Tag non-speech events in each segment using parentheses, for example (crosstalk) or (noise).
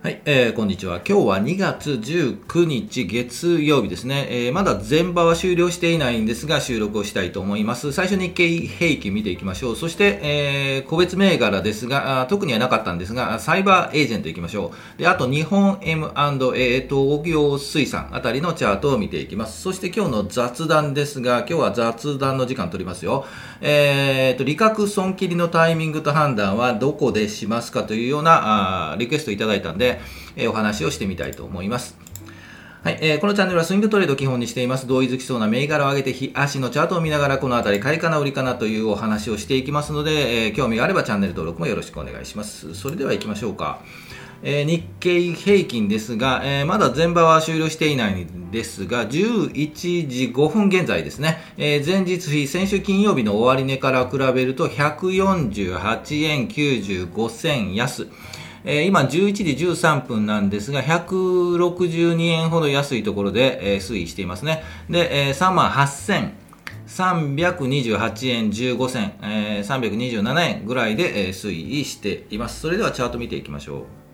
はい、えー、こんにちは。今日は2月19日月曜日ですね。えー、まだ前場は終了していないんですが、収録をしたいと思います。最初に日経平均見ていきましょう。そして、えー、個別銘柄ですが、特にはなかったんですが、サイバーエージェントいきましょう。で、あと日本 M&A 東洋水産あたりのチャートを見ていきます。そして今日の雑談ですが、今日は雑談の時間取りますよ。えー、と、利確損切りのタイミングと判断はどこでしますかというような、あリクエストいただいたんで、えー、お話をしてみたいと思います。はい、えー、このチャンネルはスイングトレードを基本にしています。同意づきそうな銘柄を上げて、日足のチャートを見ながら、このあたり買いかな売りかなというお話をしていきますので、えー、興味があればチャンネル登録もよろしくお願いします。それでは行きましょうか。えー、日経平均ですが、えー、まだ前場は終了していないんですが、11時5分現在ですね、えー、前日比、先週金曜日の終値から比べると148円95銭安。えー、今11時13分なんですが、162円ほど安いところで、えー、推移していますね。で、えー、3万8000 328円15銭、えー、327円ぐらいで、えー、推移しています。それではチャート見ていきましょう。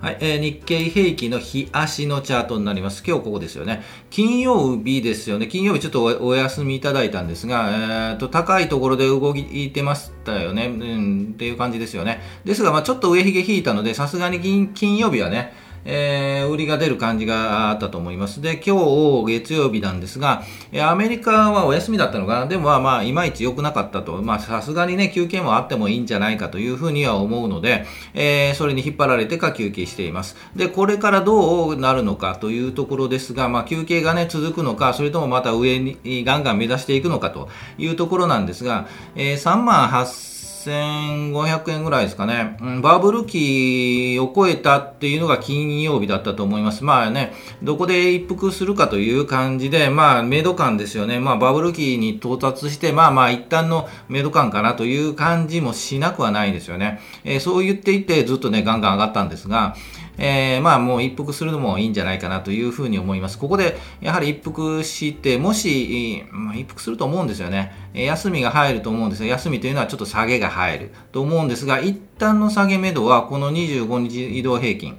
はい、えー、日経平均の日足のチャートになります。今日ここですよね。金曜日ですよね。金曜日ちょっとお休みいただいたんですが、えー、と高いところで動いてましたよね、うん、っていう感じですよね。ですが、まあ、ちょっと上髭引いたので、さすがに金曜日はね、えー、売りが出る感じがあったと思います。で、今日月曜日なんですが、アメリカはお休みだったのかな？でもまあ、いまいち良くなかったと。まあ、さすがにね、休憩もあってもいいんじゃないかというふうには思うので、えー、それに引っ張られてか休憩しています。で、これからどうなるのかというところですが、まあ、休憩がね、続くのか、それともまた上にガンガン目指していくのかというところなんですが、えー、3万8000 8500円ぐらいですかね、うん、バブル期を超えたっていうのが金曜日だったと思います。まあね、どこで一服するかという感じで、まあ、メイド感ですよね。まあ、バブル期に到達して、まあまあ、一旦のメイド感かなという感じもしなくはないですよね。えー、そう言っていて、ずっとね、ガンガン上がったんですが、えー、まあもう一服するのもいいんじゃないかなというふうに思います。ここでやはり一服して、もし、まあ、一服すると思うんですよね。休みが入ると思うんですが、休みというのはちょっと下げが入ると思うんですが、一旦の下げ目処はこの25日移動平均。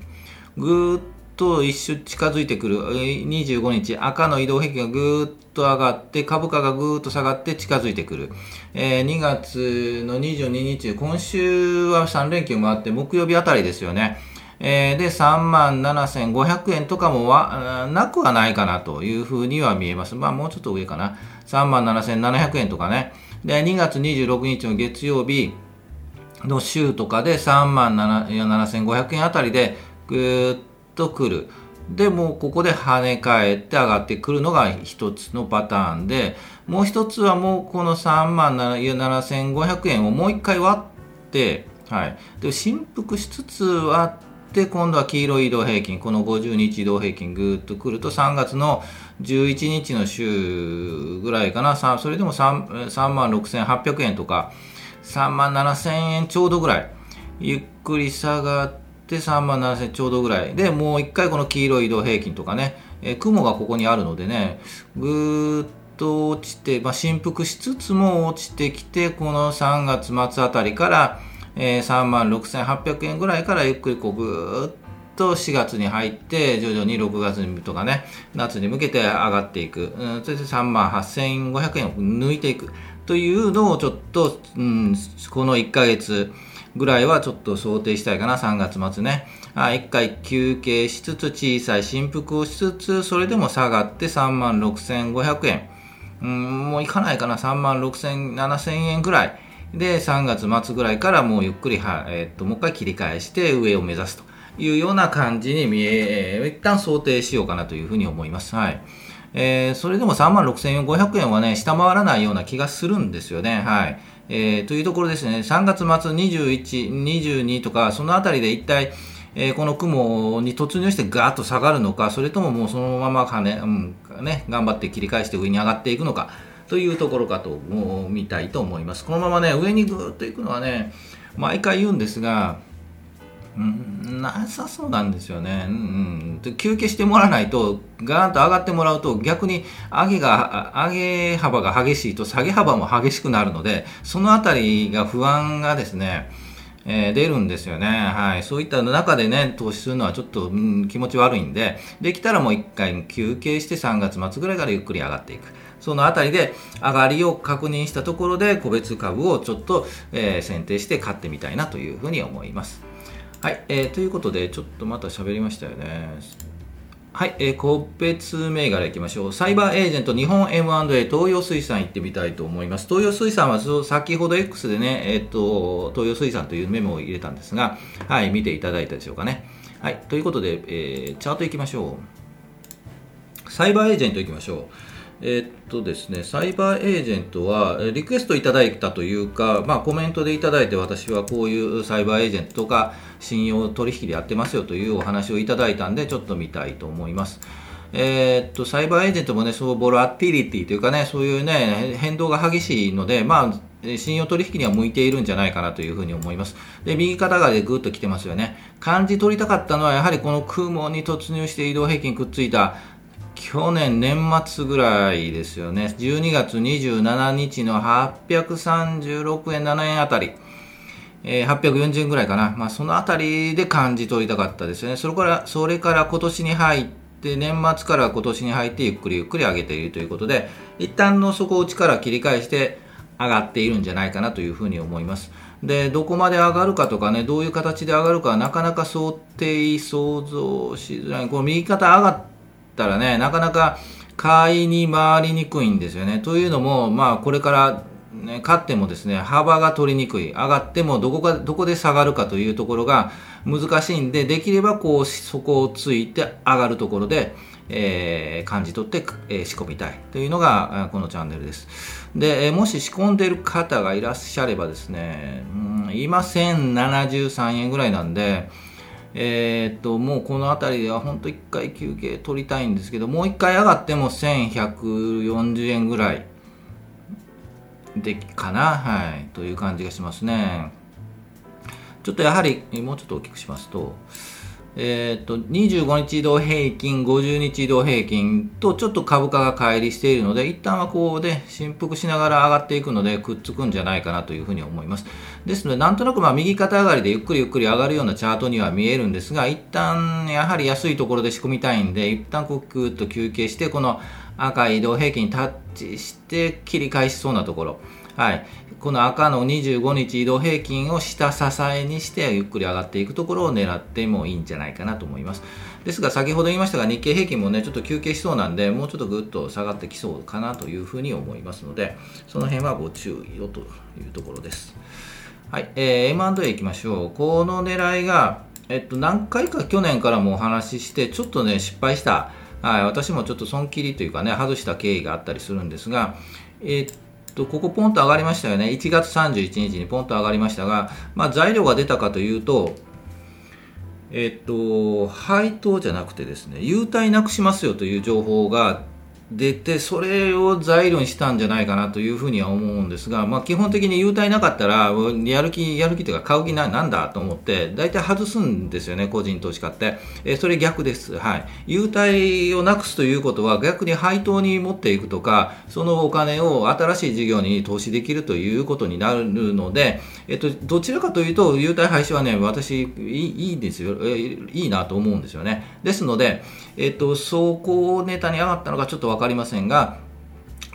ぐーっと一瞬近づいてくる25日赤の移動平均がぐーっと上がって株価がぐーっと下がって近づいてくる、えー、2月の22日今週は3連休もあって木曜日あたりですよねえー、で、3万7500円とかもはなくはないかなというふうには見えます。まあ、もうちょっと上かな。3万7700円とかね。で、2月26日の月曜日の週とかで3万7500円あたりでぐーっと来る。で、もうここで跳ね返って上がってくるのが一つのパターンで、もう一つはもうこの3万7500円をもう一回割って、はい。で、振幅しつつ割って、で今度は黄色い移動平均この50日移動平均ぐーっとくると3月の11日の週ぐらいかな。それでも 3, 3万6800円とか3万7000円ちょうどぐらい。ゆっくり下がって3万7000円ちょうどぐらい。でもう一回この黄色い移動平均とかね、え雲がここにあるのでねぐーっと落ちて、まあ、振幅しつつも落ちてきてこの3月末あたりからえー、3万6800円ぐらいからゆっくりこうぐーっと4月に入って徐々に6月とかね夏に向けて上がっていく、うん、そして3万8500円を抜いていく。というのをちょっと、うん、この1ヶ月ぐらいはちょっと想定したいかな3月末ね。あ1回休憩しつつ小さい振幅をしつつそれでも下がって3万6500円。うんもういかないかな3万6000、7000円ぐらい。で3月末ぐらいからもうゆっくりは、えー、っともう一回切り返して上を目指すというような感じに見え一旦想定しようかなというふうに思います。はいえー、それでも3万6500円はね、下回らないような気がするんですよね。はい。えー、というところですね、3月末21、22とか、そのあたりで一体、えー、この雲に突入してガーッと下がるのか、それとももうそのままかね、うん、ね、頑張って切り返して上に上がっていくのか、というところかと見たいと思います。このままね、上にぐーっといくのはね、毎回言うんですが、うん、なさそうなんですよね、うんうん、休憩してもらわないとガーンと上がってもらうと逆に上げが上げ幅が激しいと下げ幅も激しくなるのでその辺りが不安がですねえー、出るんですよね。はい。そういった中でね、投資するのはちょっと、うん、気持ち悪いんで、できたらもう一回休憩して3月末ぐらいからゆっくり上がっていく。そのあたりで上がりを確認したところで個別株をちょっと、えー、選定して買ってみたいなというふうに思います。はい、えー、ということで、ちょっとまた喋りましたよね。はい、えー、個別銘柄いきましょう。サイバーエージェント日本 M&A 東洋水産行ってみたいと思います。東洋水産は先ほど X でね、えっ、と、東洋水産というメモを入れたんですが、はい、見ていただいたでしょうかね。はい、ということで、えー、チャートいきましょう。サイバーエージェントいきましょう。え、っとですね、サイバーエージェントは、リクエストいただいたというか、まあ、コメントでいただいて、私はこういうサイバーエージェントとか、信用取引でやってますよというお話をいただいたんで、ちょっと見たいと思います。えー、っと、サイバーエージェントもね、そう、ボラティリティというかね、そういうね、変動が激しいので、まあ、信用取引には向いているんじゃないかなというふうに思います。で、右肩がでぐっと来てますよね。感じ取りたかったのは、やはりこの雲に突入して移動平均くっついた、去年年末ぐらいですよね。12月27日の836円、7円あたり。えー、840円ぐらいかな。まあ、そのあたりで感じ取りたかったですよね。それから、それから今年に入って、年末から今年に入ってゆっくりゆっくり上げているということで、一旦の底打ちから切り返して上がっているんじゃないかなというふうに思います。で、どこまで上がるかとかね、どういう形で上がるかはなかなか想定、想像しづらい。この右肩上がったらね、なかなか買いに回りにくいんですよね。というのも、まあ、これからね、買ってもですね、幅が取りにくい。上がってもどこか、どこで下がるかというところが難しいんで、できればこう、そこをついて上がるところで、えー、感じ取って、えー、仕込みたいというのがこのチャンネルです。で、えもし仕込んでる方がいらっしゃればですね、うん、今1073円ぐらいなんで、えー、っと、もうこの辺りでは本当一回休憩取りたいんですけど、もう一回上がっても1140円ぐらいでかな、はい、という感じがしますね。ちょっとやはり、もうちょっと大きくしますと、えー、っと、25日移動平均、50日移動平均とちょっと株価が乖離しているので、一旦はこうで振幅しながら上がっていくので、くっつくんじゃないかなというふうに思います。ですので、なんとなくまあ右肩上がりでゆっくりゆっくり上がるようなチャートには見えるんですが、一旦やはり安いところで仕込みたいんで、一旦こうクーッと休憩して、この赤い移動平均にタッチして切り返しそうなところ、はい、この赤の25日移動平均を下支えにしてゆっくり上がっていくところを狙ってもいいんじゃないかなと思います。ですが先ほど言いましたが日経平均もねちょっと休憩しそうなんでもうちょっとぐっと下がってきそうかなというふうに思いますのでその辺はご注意をというところです。はい、えー、M&A いきましょう。この狙いが、えっと、何回か去年からもお話しして、ちょっとね、失敗した、はい、私もちょっと損切りというかね、外した経緯があったりするんですが、えっと、ここポンと上がりましたよね。1月31日にポンと上がりましたが、まあ、材料が出たかというと、えっと、配当じゃなくてですね、優待なくしますよという情報が出て、それを材料にしたんじゃないかなというふうには思うんですが、まあ、基本的に優待なかったら、やる気、やる気というか、買う気ななんだと思って、大体外すんですよね、個人投資家って。えそれ逆です。はい。優待をなくすということは、逆に配当に持っていくとか、そのお金を新しい事業に投資できるということになるので、えっと、どちらかというと、優待廃止はね、私、いいいいですよ、えいいなと思うんですよね。ですので、えっと、そこをネタに上がったのかちょっとかりませんが、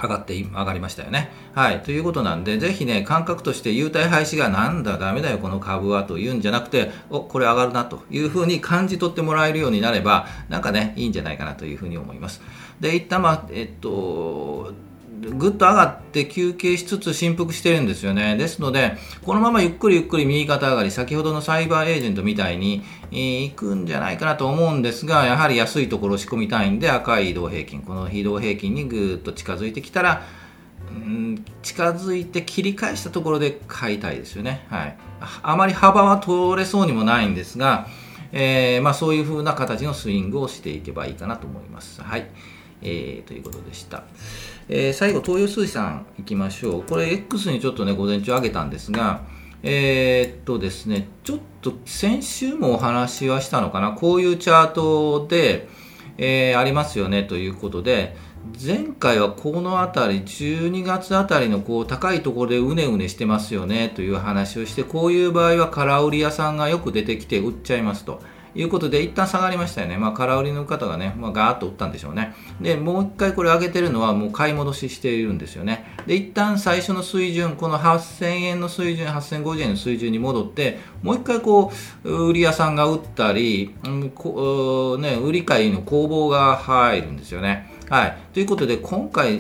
上がって、上がりましたよね。はい。ということなんで、ぜひね、感覚として優待廃止がなんだ、ダメだよ、この株はというんじゃなくて、お、これ上がるなというふうに感じ取ってもらえるようになれば、なんかね、いいんじゃないかなというふうに思います。で、一旦まあ、えっと、ぐっと上がって休憩しつつ振幅してるんですよね。ですので、このままゆっくりゆっくり右肩上がり、先ほどのサイバーエージェントみたいに、え、行くんじゃないかなと思うんですが、やはり安いところを仕込みたいんで、赤い移動平均、この移動平均にぐっと近づいてきたら、ん近づいて切り返したところで買いたいですよね。はい。あまり幅は通れそうにもないんですが、えー、まあ、そういう風な形のスイングをしていけばいいかなと思います。はい。えー、ということでした。えー、最後、東洋水産いきましょう。これ X にちょっとね、午前中上げたんですが、えー、っとですね、ちょっと先週もお話はしたのかな、こういうチャートで、えー、ありますよね？ということで、前回はこの辺り、12月あたりのこう高いところでうねうねしてますよね？という話をして、こういう場合は空売り屋さんがよく出てきて売っちゃいますと。いうことで、一旦下がりましたよね。まあ、空売りの方がね、まあ、ガーッと売ったんでしょうね。で、もう一回これ上げてるのは、もう買い戻ししているんですよね。で、一旦最初の水準、この8000円の水準、8050円の水準に戻って、もう一回こう、売り屋さんが売ったり、うんこね、売り買いの攻防が入るんですよね。はい。ということで、今回、え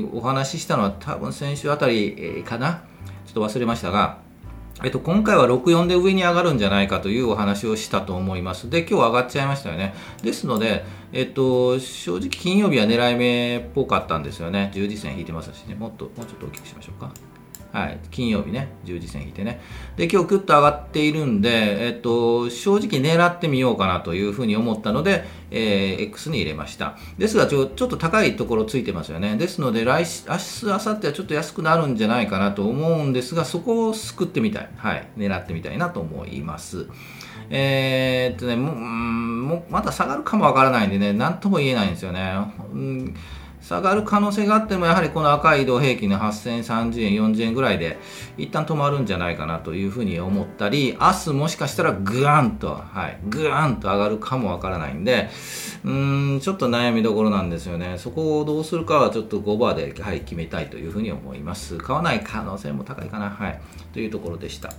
ー、お話ししたのは多分先週あたり、えー、かなちょっと忘れましたが、えっと、今回は64で上に上がるんじゃないかというお話をしたと思います。で、今日上がっちゃいましたよね。ですので、えっと、正直金曜日は狙い目っぽかったんですよね。十字線引いてますしね。もっと、もうちょっと大きくしましょうか。はい、金曜日ね、十字線引いてね。で、今日ぐっと上がっているんで、えっと、正直狙ってみようかなというふうに思ったので、えー、X に入れました。ですがちょ、ちょっと高いところついてますよね。ですので、来週、明日、明後日はちょっと安くなるんじゃないかなと思うんですが、そこを救ってみたい。はい、狙ってみたいなと思います。えー、っとね、もう、もまた下がるかもわからないんでね、なんとも言えないんですよね。うん下がる可能性があっても、やはりこの赤い移動平均の8030円、40円ぐらいで、一旦止まるんじゃないかなというふうに思ったり、明日もしかしたらぐわんと、はい、ぐわんと上がるかもわからないんで、うーん、ちょっと悩みどころなんですよね。そこをどうするかはちょっと5バーで、はい、決めたいというふうに思います。買わない可能性も高いかな、はい、というところでした。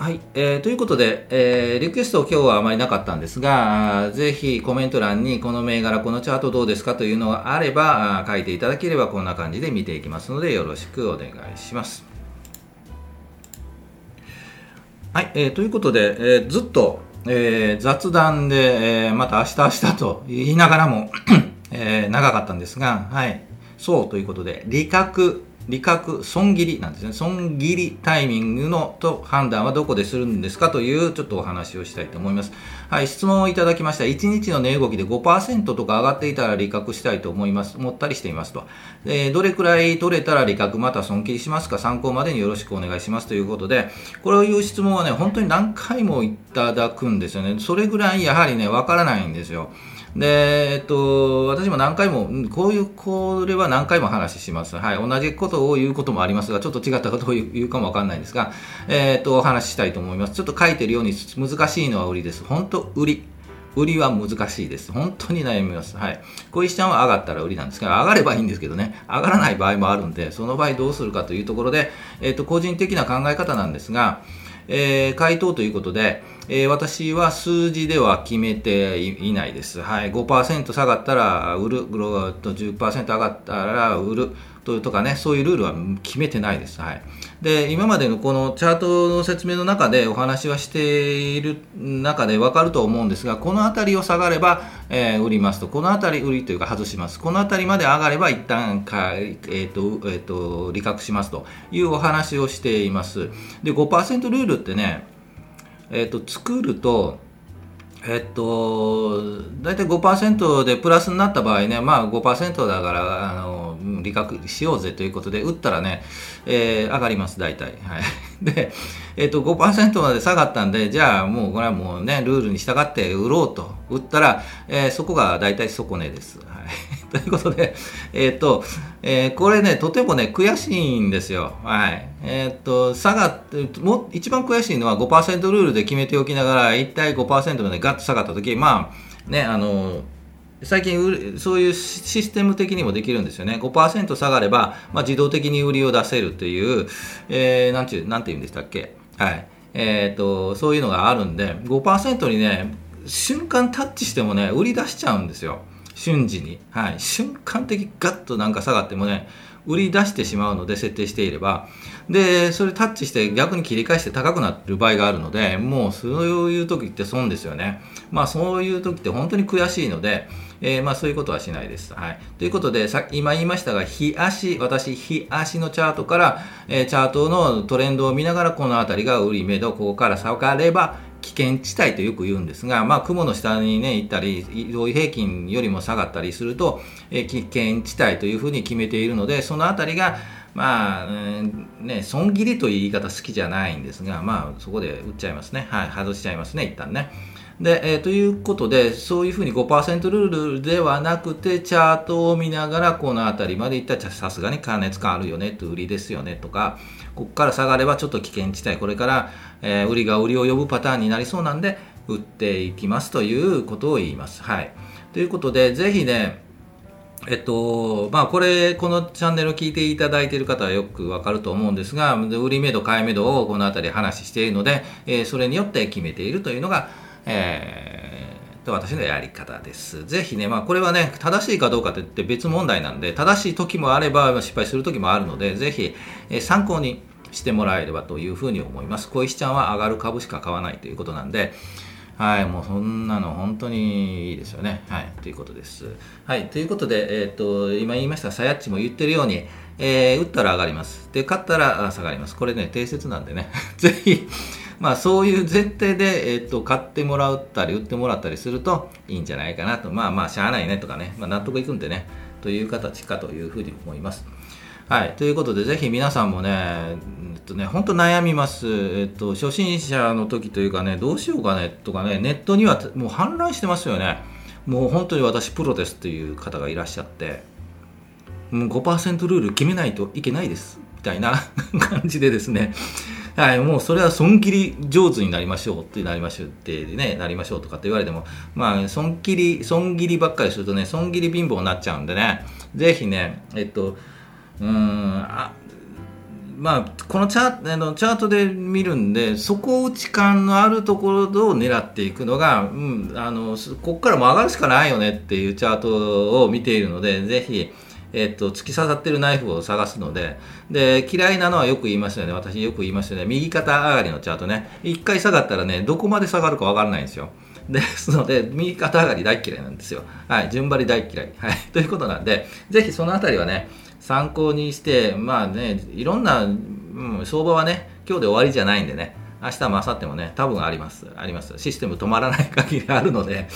はい、えー、ということで、えー、リクエスト今日はあまりなかったんですが、ぜひコメント欄にこの銘柄、このチャートどうですかというのがあれば、書いていただければこんな感じで見ていきますので、よろしくお願いします。はい、えー、ということで、えー、ずっと、えー、雑談で、えー、また明日明日と言いながらも (clears throat) えー、長かったんですが、はい、そうということで、利確利確損切りなんですね。損切りタイミングのと判断はどこでするんですかというちょっとお話をしたいと思います。はい、質問をいただきました。1日の値動きで5%とか上がっていたら利確したいと思います。思ったりしていますと。えどれくらい取れたら利確また損切りしますか？参考までによろしくお願いしますということで、これをいう質問はね、本当に何回もいただくんですよね。それぐらいやはりね、わからないんですよ。で、えっと、私も何回も、こういう、これは何回も話します。はい。同じことを言うこともありますが、ちょっと違ったことを言うかもわかんないんですが、えっと、お話ししたいと思います。ちょっと書いてるように難しいのは売りです。本当売り。売りは難しいです。本当に悩みます。はい。小石ちゃんは上がったら売りなんですが、上がればいいんですけどね、上がらない場合もあるんで、その場合どうするかというところで、えっと、個人的な考え方なんですが、えー、回答ということで、えー、私は数字では決めていないです。はい、5%下がったら売る、10%上がったら売るととかね、そういうルールは決めてないです。はい。で、今までのこのチャートの説明の中でお話はしている中で分かると思うんですが、この辺りを下がれば、えー、売りますと、この辺り売りというか外します。この辺りまで上がれば一旦か、えっ、ー、と、えっ、ー、と、利確しますというお話をしています。で、5%ルールってね、えっ、と、作ると、えっと、大体5%でプラスになった場合ね、まあ5%だから、あの、利確しようぜということで、打ったらね、えー、上がります、大体。はい。(laughs) で、えっと、5%まで下がったんで、じゃあもうこれはもうね、ルールに従って売ろうと打ったら、えー、そこが大体底値です。はい。(laughs) ということで、えっ、ー、と、えー、これね、とてもね、悔しいんですよ。はい。えっ、ー、と、下がって、も、一番悔しいのは5%ルールで決めておきながら、一体5%までガッと下がったとき、まあ、ね、あの、最近そういうシステム的にもできるんですよね。5%下がれば、まあ、自動的に売りを出せるという、えー、なんていう、なんて言うんでしたっけ？はい。えっ、ー、と、そういうのがあるんで、5%にね、瞬間タッチしてもね、売り出しちゃうんですよ。瞬時に、はい、瞬間的ガッとなんか下がってもね売り出してしまうので設定していればでそれタッチして逆に切り返して高くなってる場合があるのでもうそういう時って損ですよねまあそういう時って本当に悔しいのでえー、まあそういうことはしないです。はい。ということで、さ今言いましたが、日足、私、日足のチャートから、えー、チャートのトレンドを見ながら、この辺りが売り目処、ここから下がれば、危険地帯とよく言うんですが、まあ、雲の下に、ね、行ったり、移動平均よりも下がったりすると、え危険地帯というふうに決めているので、そのあたりが、まあ、ね、損切りという言い方好きじゃないんですが、まあ、そこで売っちゃいますね。はい、外しちゃいますね、一旦ね。で、えー、ということで、そういうふうに5%ルールではなくて、チャートを見ながら、この辺りまでいったら、さすがに加熱感あるよね、と売りですよね、とか、ここから下がればちょっと危険地帯、これから、えー、売りが売りを呼ぶパターンになりそうなんで、売っていきますということを言います。はい。ということで、ぜひね、えっと、まあ、これ、このチャンネルを聞いていただいている方はよくわかると思うんですが、売り目処、買い目処をこの辺り話しているので、えー、それによって決めているというのが、えー、と私のやり方です。ぜひね、まあ、これはね、正しいかどうかって別問題なんで、正しい時もあれば失敗する時もあるので、ぜひ、え、参考にしてもらえればというふうに思います。小石ちゃんは上がる株しか買わないということなんで、はい、もうそんなの本当にいいですよね。はい、ということです。はい、ということで、えっ、ー、と、今言いました、さやっちも言ってるように、えー、打ったら上がります。で、勝ったら下がります。これね、定説なんでね、(laughs) ぜひ、まあそういう前提で、えっ、と、買ってもらったり、売ってもらったりするといいんじゃないかなと。まあまあ、しゃあないねとかね、まあ納得いくんでね、という形かというふうに思います。はい、ということで、ぜひ皆さんもね、えっとね、本当悩みます、えっと、初心者の時というかね、どうしようかねとかね、ネットにはもう氾濫してますよね。もう本当に私、プロですっていう方がいらっしゃって、もう5%ルール決めないといけないです、みたいな (laughs) 感じでですね、はい、もうそれは損切り上手になりましょうってなりましょうってね、なりましょうとかって言われても、まあ、損切り、損切りばっかりするとね、損切り貧乏になっちゃうんでね、ぜひね、えっと、うんあまあ、このチャあのチャートで見るんで底打ち感のあるところを狙っていくのが、うん、あのここからも上がるしかないよねっていうチャートを見ているのでぜひ、えっと、突き刺さってるナイフを探すのでで嫌いなのはよく言いますよね私よく言いますよね右肩上がりのチャートね1回下がったらねどこまで下がるか分からないんですよで (laughs) すので、右肩上がり大嫌いなんですよ。はい、順張り大嫌い。はい、(laughs) ということなんで、ぜひそのあたりはね、参考にして、まあね、いろんな、うん、相場はね、今日で終わりじゃないんでね、明日も明後日もね、多分あります。あります。システム止まらない限りあるので、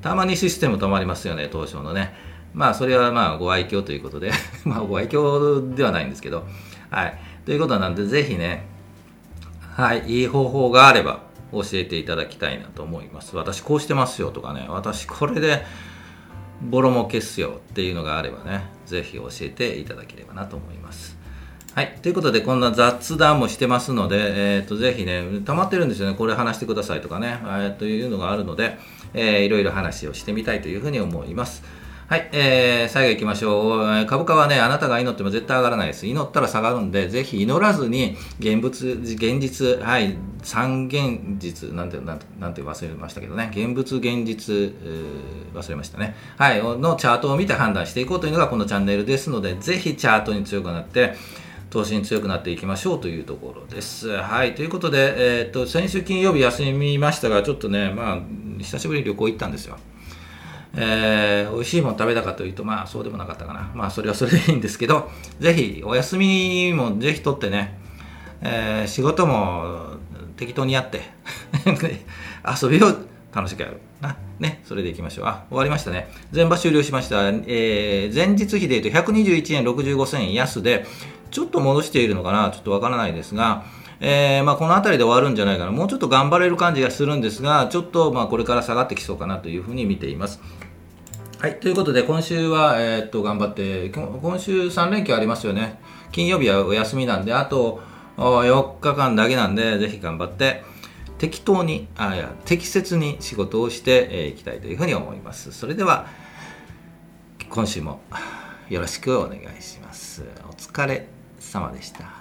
たまにシステム止まりますよね、東証のね。まあ、それはまあ、ご愛嬌ということで、(laughs) まあ、ご愛嬌ではないんですけど、はい。ということなんで、ぜひね、はい、いい方法があれば教えていただきたいなと思います。私こうしてますよとかね、私これで、ボロも消すよっていうのがあればね、ぜひ教えていただければなと思います。はい。ということで、こんな雑談もしてますので、えっ、ー、と、ぜひね、溜まってるんですよね。これ話してくださいとかね、えー、というのがあるので、えー、いろいろ話をしてみたいというふうに思います。はい、えー、最後行きましょう。株価はね、あなたが祈っても絶対上がらないです。祈ったら下がるんで、ぜひ祈らずに、現物、現実、はい、三現実、なんて、なんて、なんて忘れましたけどね、現物、現実、忘れましたね。はい、のチャートを見て判断していこうというのがこのチャンネルですので、ぜひチャートに強くなって、投資に強くなっていきましょうというところです。はい。ということで、えー、っと、先週金曜日休みましたが、ちょっとね、まあ、久しぶりに旅行行ったんですよ。えー、美味しいもの食べたかというと、まあそうでもなかったかな。まあそれはそれでいいんですけど、ぜひお休みもぜひ取ってね、えー、仕事も適当にやって (laughs) 遊びを楽しくやる。な、ね、それでいきましょう。あ、終わりましたね。全場終了しました。えー、前日比で言うと121円65銭安で、ちょっと戻しているのかな、ちょっとわからないですが、えー、まあ、この辺りで終わるんじゃないかな、もうちょっと頑張れる感じがするんですが、ちょっとまあこれから下がってきそうかなというふうに見ています。はい、ということで、今週は、えー、っと、頑張って、今週3連休ありますよね。金曜日はお休みなんで、あと4日間だけなんで、ぜひ頑張って、適当に、あいや適切に仕事をしてい、えー、きたいというふうに思います。それでは、今週もよろしくお願いします。お疲れ様でした。